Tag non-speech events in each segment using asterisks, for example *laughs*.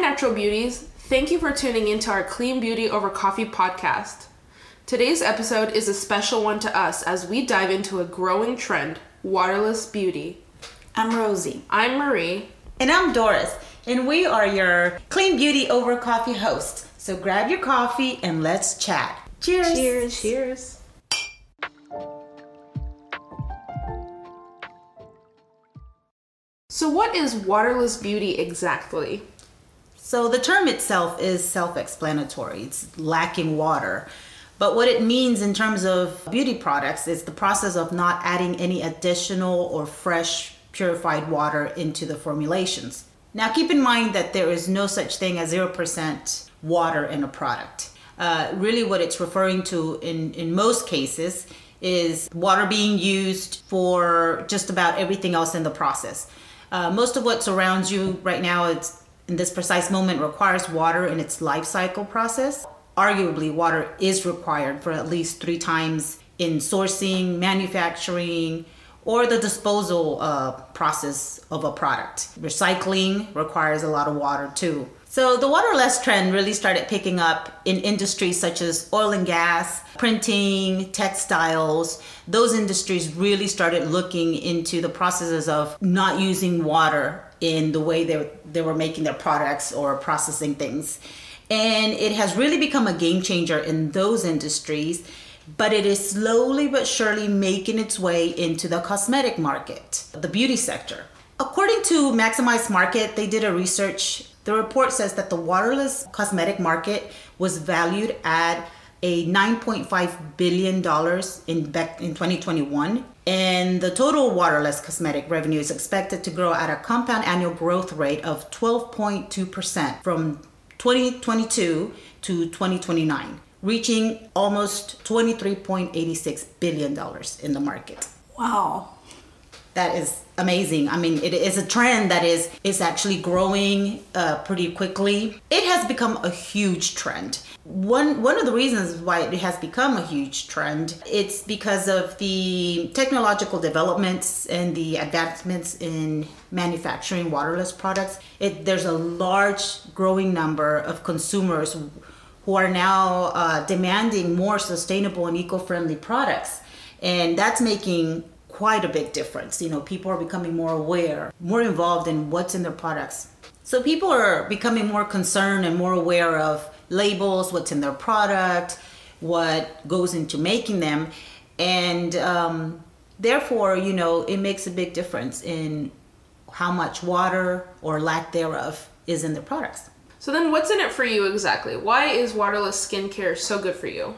Natural Beauties. Thank you for tuning into our Clean Beauty Over Coffee podcast. Today's episode is a special one to us as we dive into a growing trend waterless beauty. I'm Rosie. I'm Marie. And I'm Doris. And we are your Clean Beauty Over Coffee hosts. So grab your coffee and let's chat. Cheers. Cheers. Cheers. So, what is waterless beauty exactly? So, the term itself is self explanatory, it's lacking water. But what it means in terms of beauty products is the process of not adding any additional or fresh purified water into the formulations. Now, keep in mind that there is no such thing as 0% water in a product. Uh, really, what it's referring to in, in most cases is water being used for just about everything else in the process. Uh, most of what surrounds you right now, it's in this precise moment, requires water in its life cycle process arguably water is required for at least three times in sourcing, manufacturing, or the disposal uh, process of a product. Recycling requires a lot of water too. So the waterless trend really started picking up in industries such as oil and gas, printing, textiles. Those industries really started looking into the processes of not using water in the way they, they were making their products or processing things. And it has really become a game changer in those industries, but it is slowly but surely making its way into the cosmetic market, the beauty sector. According to Maximize Market, they did a research. The report says that the waterless cosmetic market was valued at a 9.5 billion dollars in back in 2021 and the total waterless cosmetic revenue is expected to grow at a compound annual growth rate of 12.2% from 2022 to 2029, reaching almost $23.86 billion in the market. Wow. That is amazing. I mean, it is a trend that is is actually growing uh, pretty quickly. It has become a huge trend. One one of the reasons why it has become a huge trend, it's because of the technological developments and the advancements in manufacturing waterless products. It there's a large growing number of consumers who are now uh, demanding more sustainable and eco-friendly products, and that's making quite a big difference. You know, people are becoming more aware, more involved in what's in their products. So people are becoming more concerned and more aware of labels, what's in their product, what goes into making them, and um, therefore, you know, it makes a big difference in how much water or lack thereof is in the products. So then, what's in it for you exactly? Why is waterless skincare so good for you?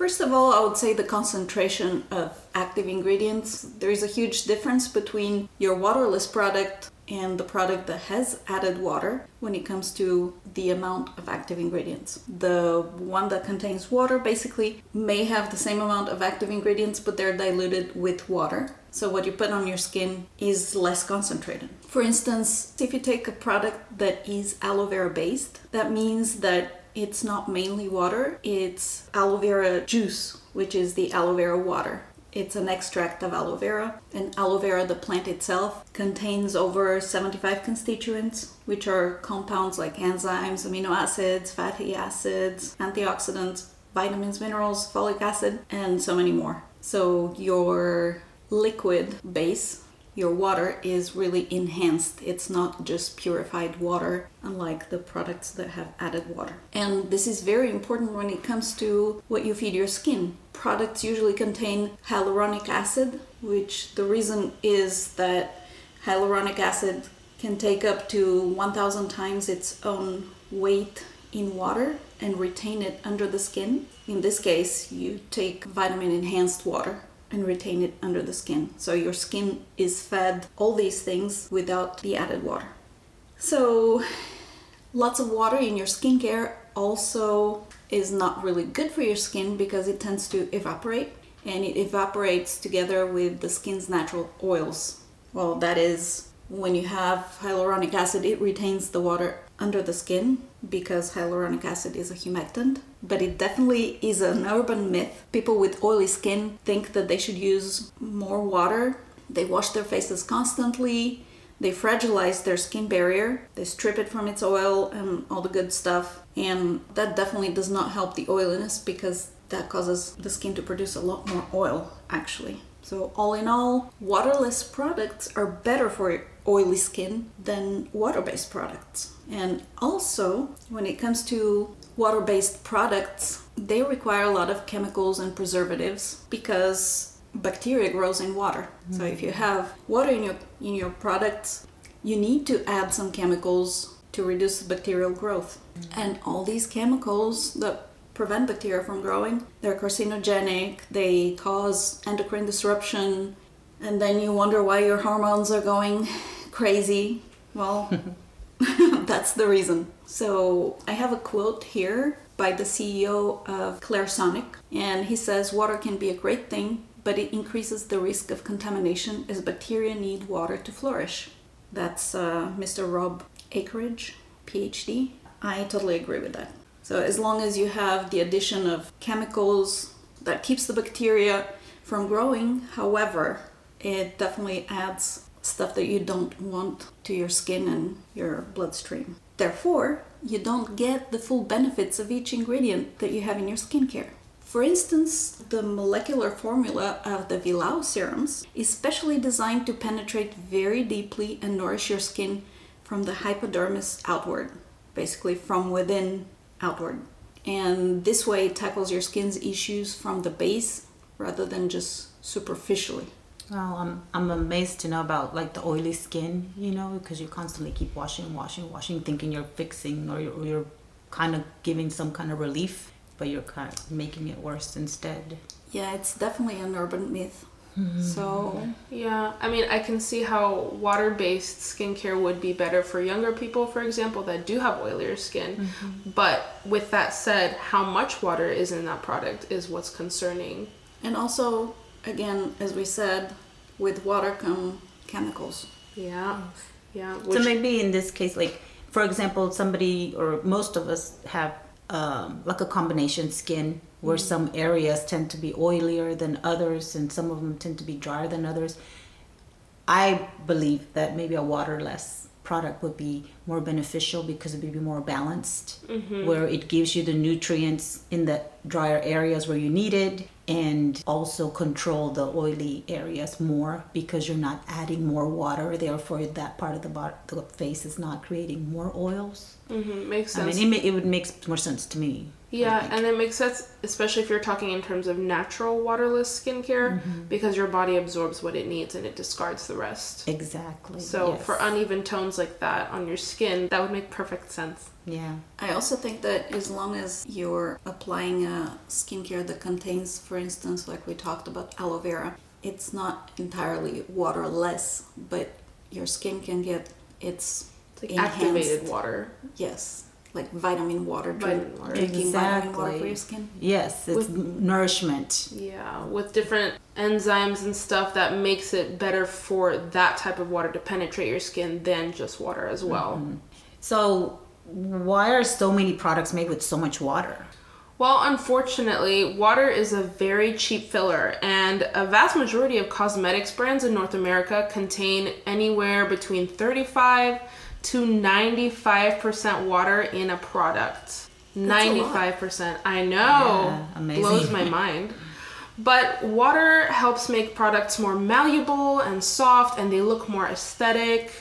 First of all, I would say the concentration of active ingredients. There is a huge difference between your waterless product and the product that has added water when it comes to the amount of active ingredients. The one that contains water basically may have the same amount of active ingredients, but they're diluted with water. So what you put on your skin is less concentrated. For instance, if you take a product that is aloe vera based, that means that it's not mainly water, it's aloe vera juice, which is the aloe vera water. It's an extract of aloe vera, and aloe vera, the plant itself, contains over 75 constituents, which are compounds like enzymes, amino acids, fatty acids, antioxidants, vitamins, minerals, folic acid, and so many more. So, your liquid base your water is really enhanced. It's not just purified water, unlike the products that have added water. And this is very important when it comes to what you feed your skin. Products usually contain hyaluronic acid, which the reason is that hyaluronic acid can take up to 1000 times its own weight in water and retain it under the skin. In this case, you take vitamin enhanced water and retain it under the skin. So your skin is fed all these things without the added water. So lots of water in your skincare also is not really good for your skin because it tends to evaporate and it evaporates together with the skin's natural oils. Well, that is when you have hyaluronic acid, it retains the water under the skin because hyaluronic acid is a humectant, but it definitely is an urban myth. People with oily skin think that they should use more water. They wash their faces constantly. they fragilize their skin barrier, they strip it from its oil and all the good stuff, and that definitely does not help the oiliness because that causes the skin to produce a lot more oil actually. So, all in all, waterless products are better for oily skin than water based products. And also, when it comes to water based products, they require a lot of chemicals and preservatives because bacteria grows in water. Mm. So if you have water in your in your products, you need to add some chemicals to reduce bacterial growth. Mm. And all these chemicals that prevent bacteria from growing, they're carcinogenic, they cause endocrine disruption, and then you wonder why your hormones are going *laughs* crazy. Well, *laughs* *laughs* that's the reason. So I have a quote here by the CEO of Clarisonic, and he says water can be a great thing, but it increases the risk of contamination as bacteria need water to flourish. That's uh, Mr. Robb Akridge, PhD. I totally agree with that. So as long as you have the addition of chemicals that keeps the bacteria from growing, however, it definitely adds stuff that you don't want to your skin and your bloodstream. Therefore, you don't get the full benefits of each ingredient that you have in your skincare. For instance, the molecular formula of the Vilao serums is specially designed to penetrate very deeply and nourish your skin from the hypodermis outward, basically from within outward. And this way it tackles your skin's issues from the base rather than just superficially. Well, I'm I'm amazed to know about like the oily skin, you know, because you constantly keep washing, washing, washing, thinking you're fixing or you're, you're kind of giving some kind of relief, but you're kind of making it worse instead. Yeah, it's definitely an urban myth. Mm-hmm. So yeah, I mean, I can see how water-based skincare would be better for younger people, for example, that do have oilier skin. Mm-hmm. But with that said, how much water is in that product is what's concerning. And also, again, as we said, with water come chemicals. Yeah, yeah. Which... So maybe in this case, like for example, somebody or most of us have um, like a combination skin where mm-hmm. some areas tend to be oilier than others and some of them tend to be drier than others. I believe that maybe a waterless product would be more beneficial because it would be more balanced, mm-hmm. where it gives you the nutrients in the drier areas where you need it and also control the oily areas more because you're not adding more water. Therefore, that part of the, the face is not creating more oils. Mm-hmm, makes sense. I mean, it, it would make more sense to me. Yeah, and it makes sense, especially if you're talking in terms of natural waterless skincare, mm-hmm. because your body absorbs what it needs and it discards the rest. Exactly. So yes. for uneven tones like that on your skin, that would make perfect sense. Yeah. I also think that as long as you're applying a skincare that contains, for instance, like we talked about aloe vera, it's not entirely waterless, but your skin can get its like activated water. Yes, like vitamin water, vitamin water. drinking exactly. vitamin water for your skin. Yes, it's with, nourishment. Yeah, with different enzymes and stuff that makes it better for that type of water to penetrate your skin than just water as well. Mm-hmm. So why are so many products made with so much water? Well, unfortunately, water is a very cheap filler, and a vast majority of cosmetics brands in North America contain anywhere between 35 to 95% water in a product. That's 95%. I know. Yeah, amazing. Blows my mind. But water helps make products more malleable and soft, and they look more aesthetic.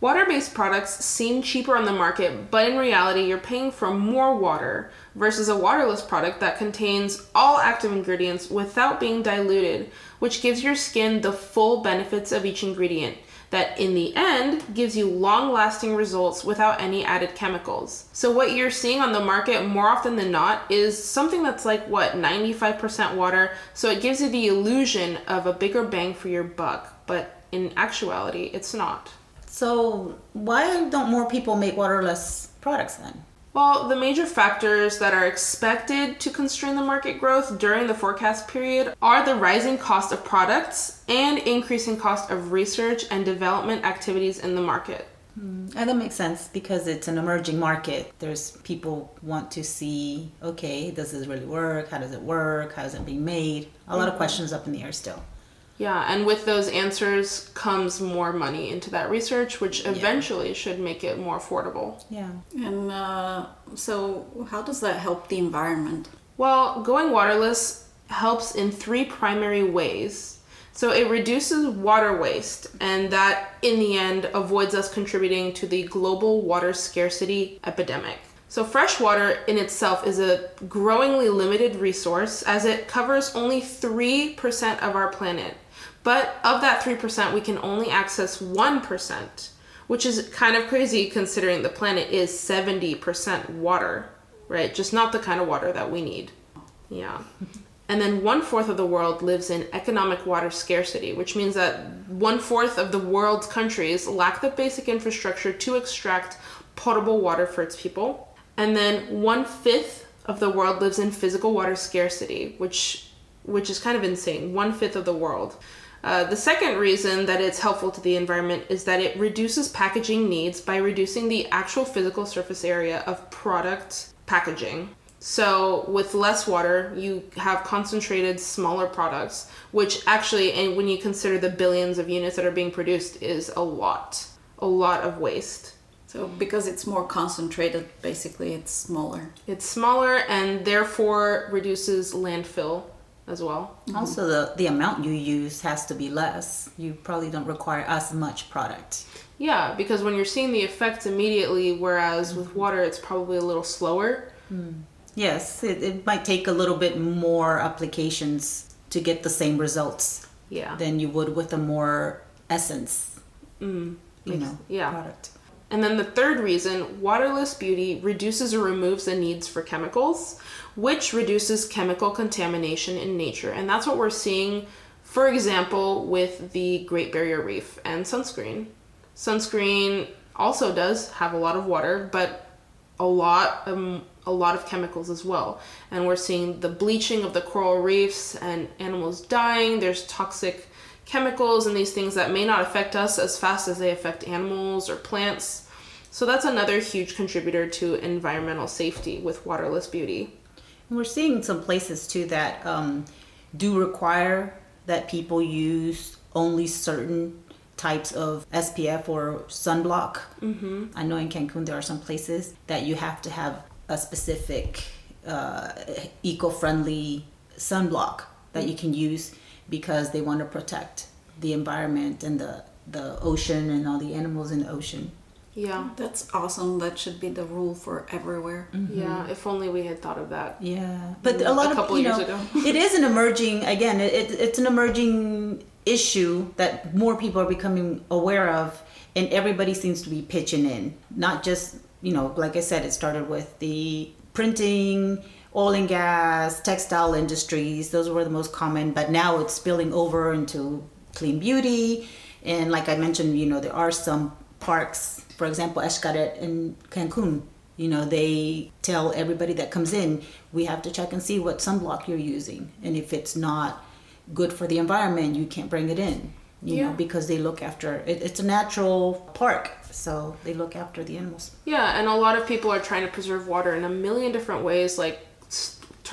Water based products seem cheaper on the market, but in reality, you're paying for more water versus a waterless product that contains all active ingredients without being diluted, which gives your skin the full benefits of each ingredient. That in the end gives you long lasting results without any added chemicals. So, what you're seeing on the market more often than not is something that's like what, 95% water. So, it gives you the illusion of a bigger bang for your buck, but in actuality, it's not. So why don't more people make waterless products then? Well, the major factors that are expected to constrain the market growth during the forecast period are the rising cost of products and increasing cost of research and development activities in the market. Hmm, and that makes sense because it's an emerging market. There's people want to see, okay, does this really work? How does it work? How is it being made? A lot of mm-hmm. questions up in the air still. Yeah, and with those answers comes more money into that research, which eventually should make it more affordable. Yeah. And uh, so, how does that help the environment? Well, going waterless helps in three primary ways. So it reduces water waste, and that in the end avoids us contributing to the global water scarcity epidemic. So, fresh water in itself is a growingly limited resource as it covers only 3% of our planet. But of that 3%, we can only access 1%, which is kind of crazy considering the planet is 70% water, right? Just not the kind of water that we need. Yeah. *laughs* And then one fourth of the world lives in economic water scarcity, which means that one fourth of the world's countries lack the basic infrastructure to extract potable water for its people. And then one fifth of the world lives in physical water scarcity, which which is kind of insane. One fifth of the world. Uh, the second reason that it's helpful to the environment is that it reduces packaging needs by reducing the actual physical surface area of product packaging. So with less water, you have concentrated smaller products, which actually, and when you consider the billions of units that are being produced, is a lot, a lot of waste. So, because it's more concentrated, basically, it's smaller. It's smaller and therefore reduces landfill as well. Mm-hmm. Also, the, the amount you use has to be less. You probably don't require as much product. Yeah, because when you're seeing the effects immediately, whereas with mm-hmm. water, it's probably a little slower. Mm. Yes, it, it might take a little bit more applications to get the same results Yeah. than you would with a more essence, mm, you know, yeah. product. And then the third reason, waterless beauty reduces or removes the needs for chemicals, which reduces chemical contamination in nature. And that's what we're seeing, for example, with the Great Barrier Reef and sunscreen. Sunscreen also does have a lot of water, but a lot um, a lot of chemicals as well. And we're seeing the bleaching of the coral reefs and animals dying. There's toxic chemicals and these things that may not affect us as fast as they affect animals or plants. So that's another huge contributor to environmental safety with waterless beauty. We're seeing some places too that um, do require that people use only certain types of SPF or sunblock. Mm-hmm. I know in Cancun there are some places that you have to have a specific uh, eco-friendly sunblock that you can use because they want to protect the environment and the the ocean and all the animals in the ocean. Yeah. That's awesome. That should be the rule for everywhere. Mm-hmm. Yeah, if only we had thought of that. Yeah, mm, but a lot a of couple you years know, ago. *laughs* it is an emerging again. It, it, it's an emerging issue that more people are becoming aware of, and everybody seems to be pitching in. Not just you know, like I said, it started with the printing, oil and gas, textile industries. Those were the most common, but now it's spilling over into clean beauty, and like I mentioned, you know, there are some parks, for example, Xcaret in Cancun. You know, they tell everybody that comes in, we have to check and see what sunblock you're using. And if it's not good for the environment, you can't bring it in. You Yeah. know, because they look after it, it's a natural park, so they look after the animals. Yeah, and a lot of people are trying to preserve water in a million different ways, like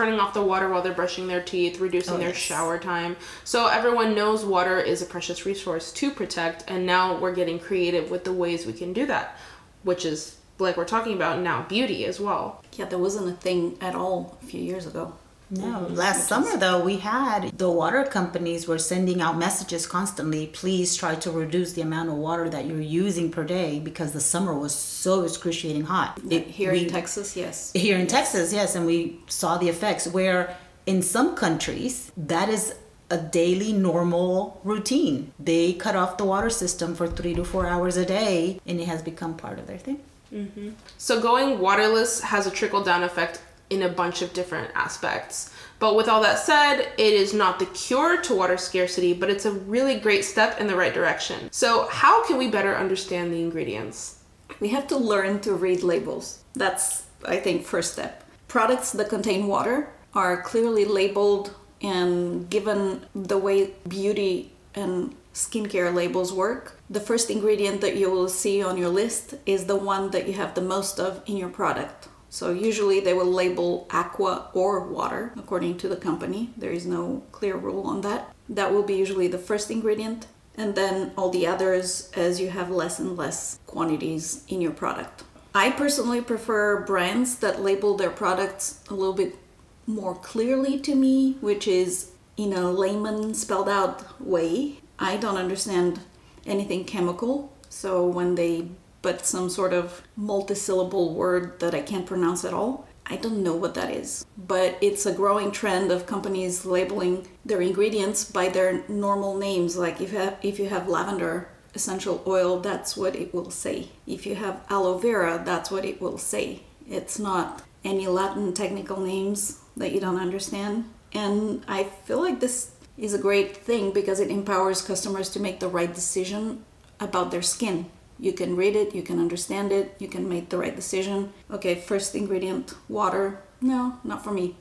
turning off the water while they're brushing their teeth, reducing Oh, their yes. shower time. So everyone knows water is a precious resource to protect, and now we're getting creative with the ways we can do that, which is like we're talking about now beauty as well. Yeah, that wasn't a thing at all a few years ago. No, mm-hmm. last summer though, we had the water companies were sending out messages constantly. Please try to reduce the amount of water that you're using per day because the summer was so excruciating hot. It- Here we- in Texas, yes. Here in Texas, yes, and we saw the effects where in some countries that is a daily normal routine. They cut off the water system for three to four hours a day, and it has become part of their thing. Mm-hmm. So going waterless has a trickle down effect in a bunch of different aspects. But with all that said, it is not the cure to water scarcity, but it's a really great step in the right direction. So, how can we better understand the ingredients? We have to learn to read labels. That's, I think, first step. Products that contain water are clearly labeled and given the way beauty and skincare labels work. The first ingredient that you will see on your list is the one that you have the most of in your product. So usually they will label aqua or water according to the company. There is no clear rule on that. That will be usually the first ingredient. And then all the others as you have less and less quantities in your product. I personally prefer brands that label their products a little bit more clearly to me, which is in a layman spelled out way. I don't understand anything chemical, so when they put some sort of multisyllable word that I can't pronounce at all, I don't know what that is. But it's a growing trend of companies labeling their ingredients by their normal names. Like if you have, if you have lavender essential oil, that's what it will say. If you have aloe vera, that's what it will say. It's not any Latin technical names that you don't understand. And I feel like this is a great thing because it empowers customers to make the right decision about their skin. You can read it, you can understand it, you can make the right decision. Okay, first ingredient, water. No, not for me.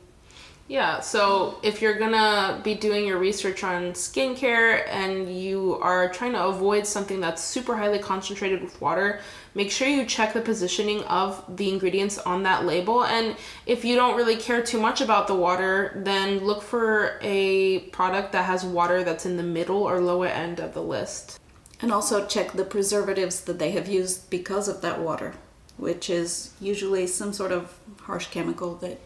Yeah, so if you're gonna be doing your research on skincare and you are trying to avoid something that's super highly concentrated with water, make sure you check the positioning of the ingredients on that label. And if you don't really care too much about the water, then look for a product that has water that's in the middle or lower end of the list. And also check the preservatives that they have used because of that water, which is usually some sort of harsh chemical that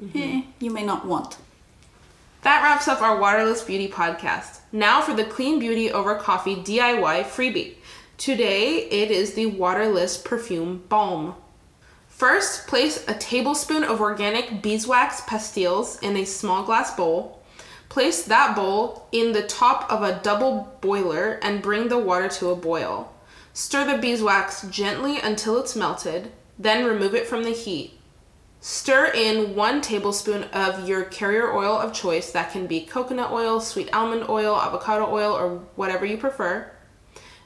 mm-hmm. eh, you may not want. That wraps up our Waterless Beauty podcast. Now for the Clean Beauty Over Coffee DIY freebie. Today it is the Waterless Perfume Balm. First, place a tablespoon of organic beeswax pastilles in a small glass bowl. Place that bowl in the top of a double boiler and bring the water to a boil. Stir the beeswax gently until it's melted, then remove it from the heat. Stir in one tablespoon of your carrier oil of choice that can be coconut oil, sweet almond oil, avocado oil, or whatever you prefer.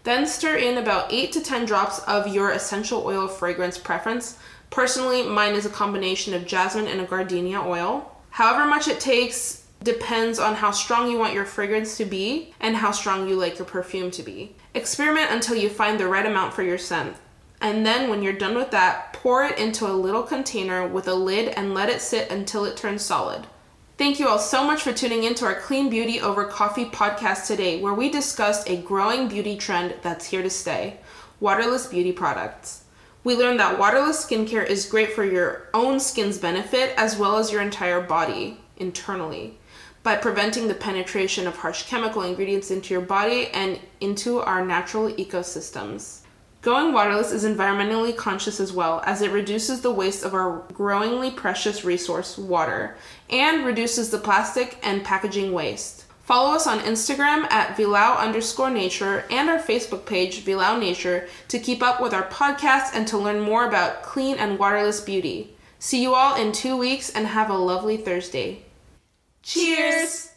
Then stir in about 8 to 10 drops of your essential oil fragrance preference. Personally, mine is a combination of jasmine and a gardenia oil. However much it takes depends on how strong you want your fragrance to be and how strong you like your perfume to be. Experiment until you find the right amount for your scent. And then when you're done with that, pour it into a little container with a lid and let it sit until it turns solid. Thank you all so much for tuning in to our Clean Beauty Over Coffee podcast today, where we discussed a growing beauty trend that's here to stay waterless beauty products. We learned that waterless skincare is great for your own skin's benefit as well as your entire body internally by preventing the penetration of harsh chemical ingredients into your body and into our natural ecosystems. Going waterless is environmentally conscious as well, as it reduces the waste of our growingly precious resource, water, and reduces the plastic and packaging waste. Follow us on Instagram at Vilau underscore nature and our Facebook page, Vilau Nature, to keep up with our podcast and to learn more about clean and waterless beauty. See you all in two weeks and have a lovely Thursday. Cheers!